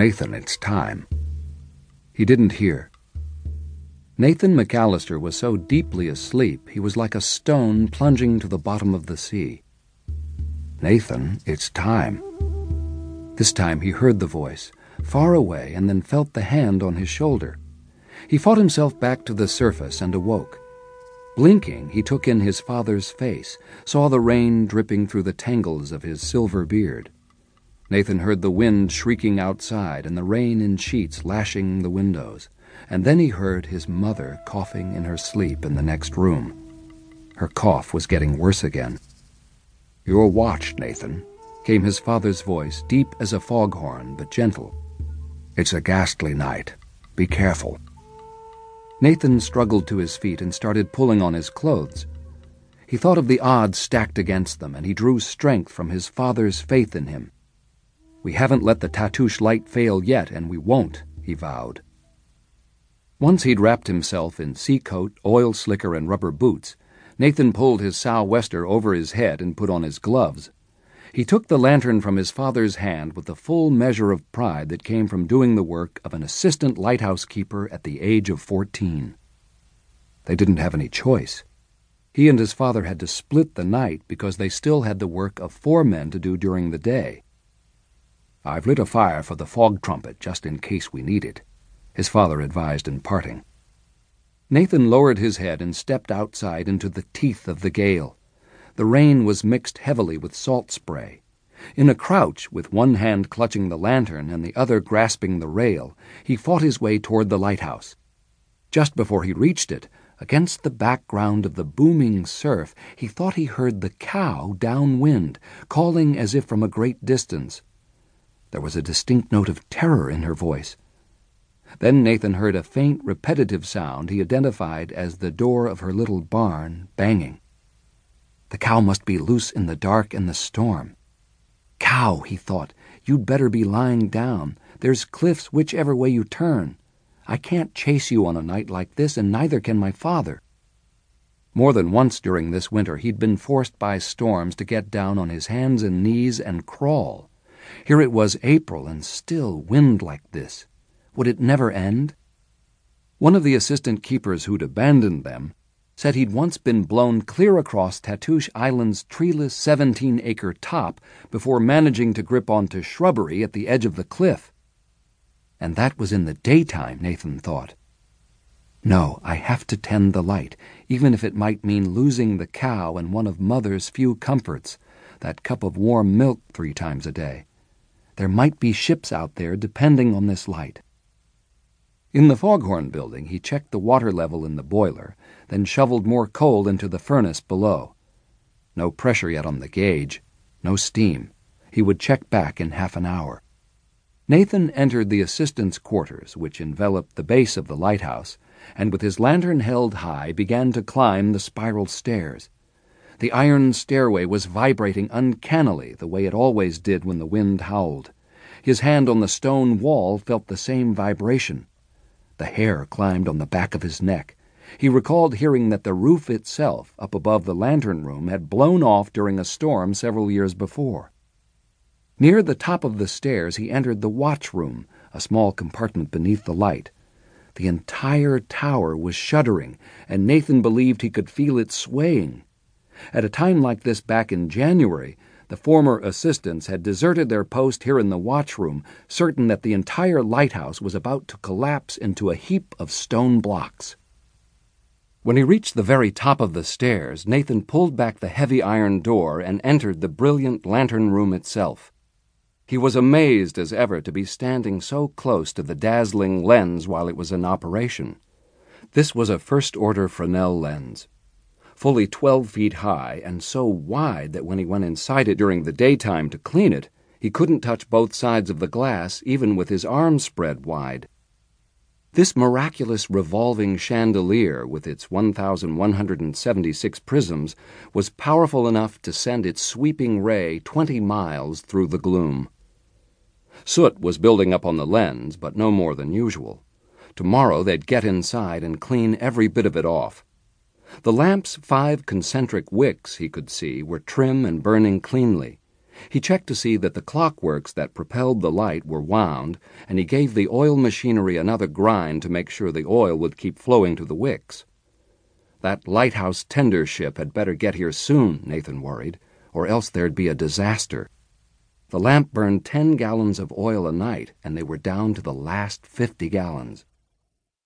Nathan, it's time. He didn't hear. Nathan MacAllister was so deeply asleep he was like a stone plunging to the bottom of the sea. Nathan, it's time. This time he heard the voice, far away, and then felt the hand on his shoulder. He fought himself back to the surface and awoke. Blinking, he took in his father's face, saw the rain dripping through the tangles of his silver beard. Nathan heard the wind shrieking outside and the rain in sheets lashing the windows and then he heard his mother coughing in her sleep in the next room. Her cough was getting worse again. You're watched, Nathan, came his father's voice, deep as a foghorn, but gentle. It's a ghastly night. Be careful. Nathan struggled to his feet and started pulling on his clothes. He thought of the odds stacked against them, and he drew strength from his father's faith in him. We haven't let the Tatoosh light fail yet, and we won't, he vowed. Once he'd wrapped himself in sea coat, oil slicker, and rubber boots, Nathan pulled his sou'wester over his head and put on his gloves. He took the lantern from his father's hand with the full measure of pride that came from doing the work of an assistant lighthouse keeper at the age of fourteen. They didn't have any choice. He and his father had to split the night because they still had the work of four men to do during the day. I've lit a fire for the fog trumpet just in case we need it his father advised in parting. Nathan lowered his head and stepped outside into the teeth of the gale. The rain was mixed heavily with salt spray. In a crouch, with one hand clutching the lantern and the other grasping the rail, he fought his way toward the lighthouse. Just before he reached it, against the background of the booming surf, he thought he heard the cow downwind, calling as if from a great distance. There was a distinct note of terror in her voice. Then Nathan heard a faint, repetitive sound he identified as the door of her little barn banging. The cow must be loose in the dark and the storm. Cow, he thought, you'd better be lying down. There's cliffs whichever way you turn. I can't chase you on a night like this, and neither can my father. More than once during this winter he'd been forced by storms to get down on his hands and knees and crawl. Here it was April and still wind like this. Would it never end? One of the assistant keepers who'd abandoned them said he'd once been blown clear across Tatoosh Island's treeless 17 acre top before managing to grip onto shrubbery at the edge of the cliff. And that was in the daytime, Nathan thought. No, I have to tend the light, even if it might mean losing the cow and one of Mother's few comforts, that cup of warm milk three times a day. There might be ships out there depending on this light. In the foghorn building, he checked the water level in the boiler, then shoveled more coal into the furnace below. No pressure yet on the gauge, no steam. He would check back in half an hour. Nathan entered the assistant's quarters, which enveloped the base of the lighthouse, and with his lantern held high began to climb the spiral stairs. The iron stairway was vibrating uncannily the way it always did when the wind howled. His hand on the stone wall felt the same vibration. The hair climbed on the back of his neck. He recalled hearing that the roof itself, up above the lantern room, had blown off during a storm several years before. Near the top of the stairs, he entered the watch room, a small compartment beneath the light. The entire tower was shuddering, and Nathan believed he could feel it swaying. At a time like this back in January, the former assistants had deserted their post here in the watchroom, certain that the entire lighthouse was about to collapse into a heap of stone blocks. When he reached the very top of the stairs, Nathan pulled back the heavy iron door and entered the brilliant lantern room itself. He was amazed as ever to be standing so close to the dazzling lens while it was in operation. This was a first order Fresnel lens, fully 12 feet high and so wide that when he went inside it during the daytime to clean it, he couldn't touch both sides of the glass even with his arms spread wide. This miraculous revolving chandelier with its 1,176 prisms was powerful enough to send its sweeping ray 20 miles through the gloom. Soot was building up on the lens, but no more than usual. Tomorrow they'd get inside and clean every bit of it off. The lamp's five concentric wicks, he could see, were trim and burning cleanly. He checked to see that the clockworks that propelled the light were wound, and he gave the oil machinery another grind to make sure the oil would keep flowing to the wicks. That lighthouse tender ship had better get here soon, Nathan worried, or else there'd be a disaster. The lamp burned ten gallons of oil a night, and they were down to the last fifty gallons.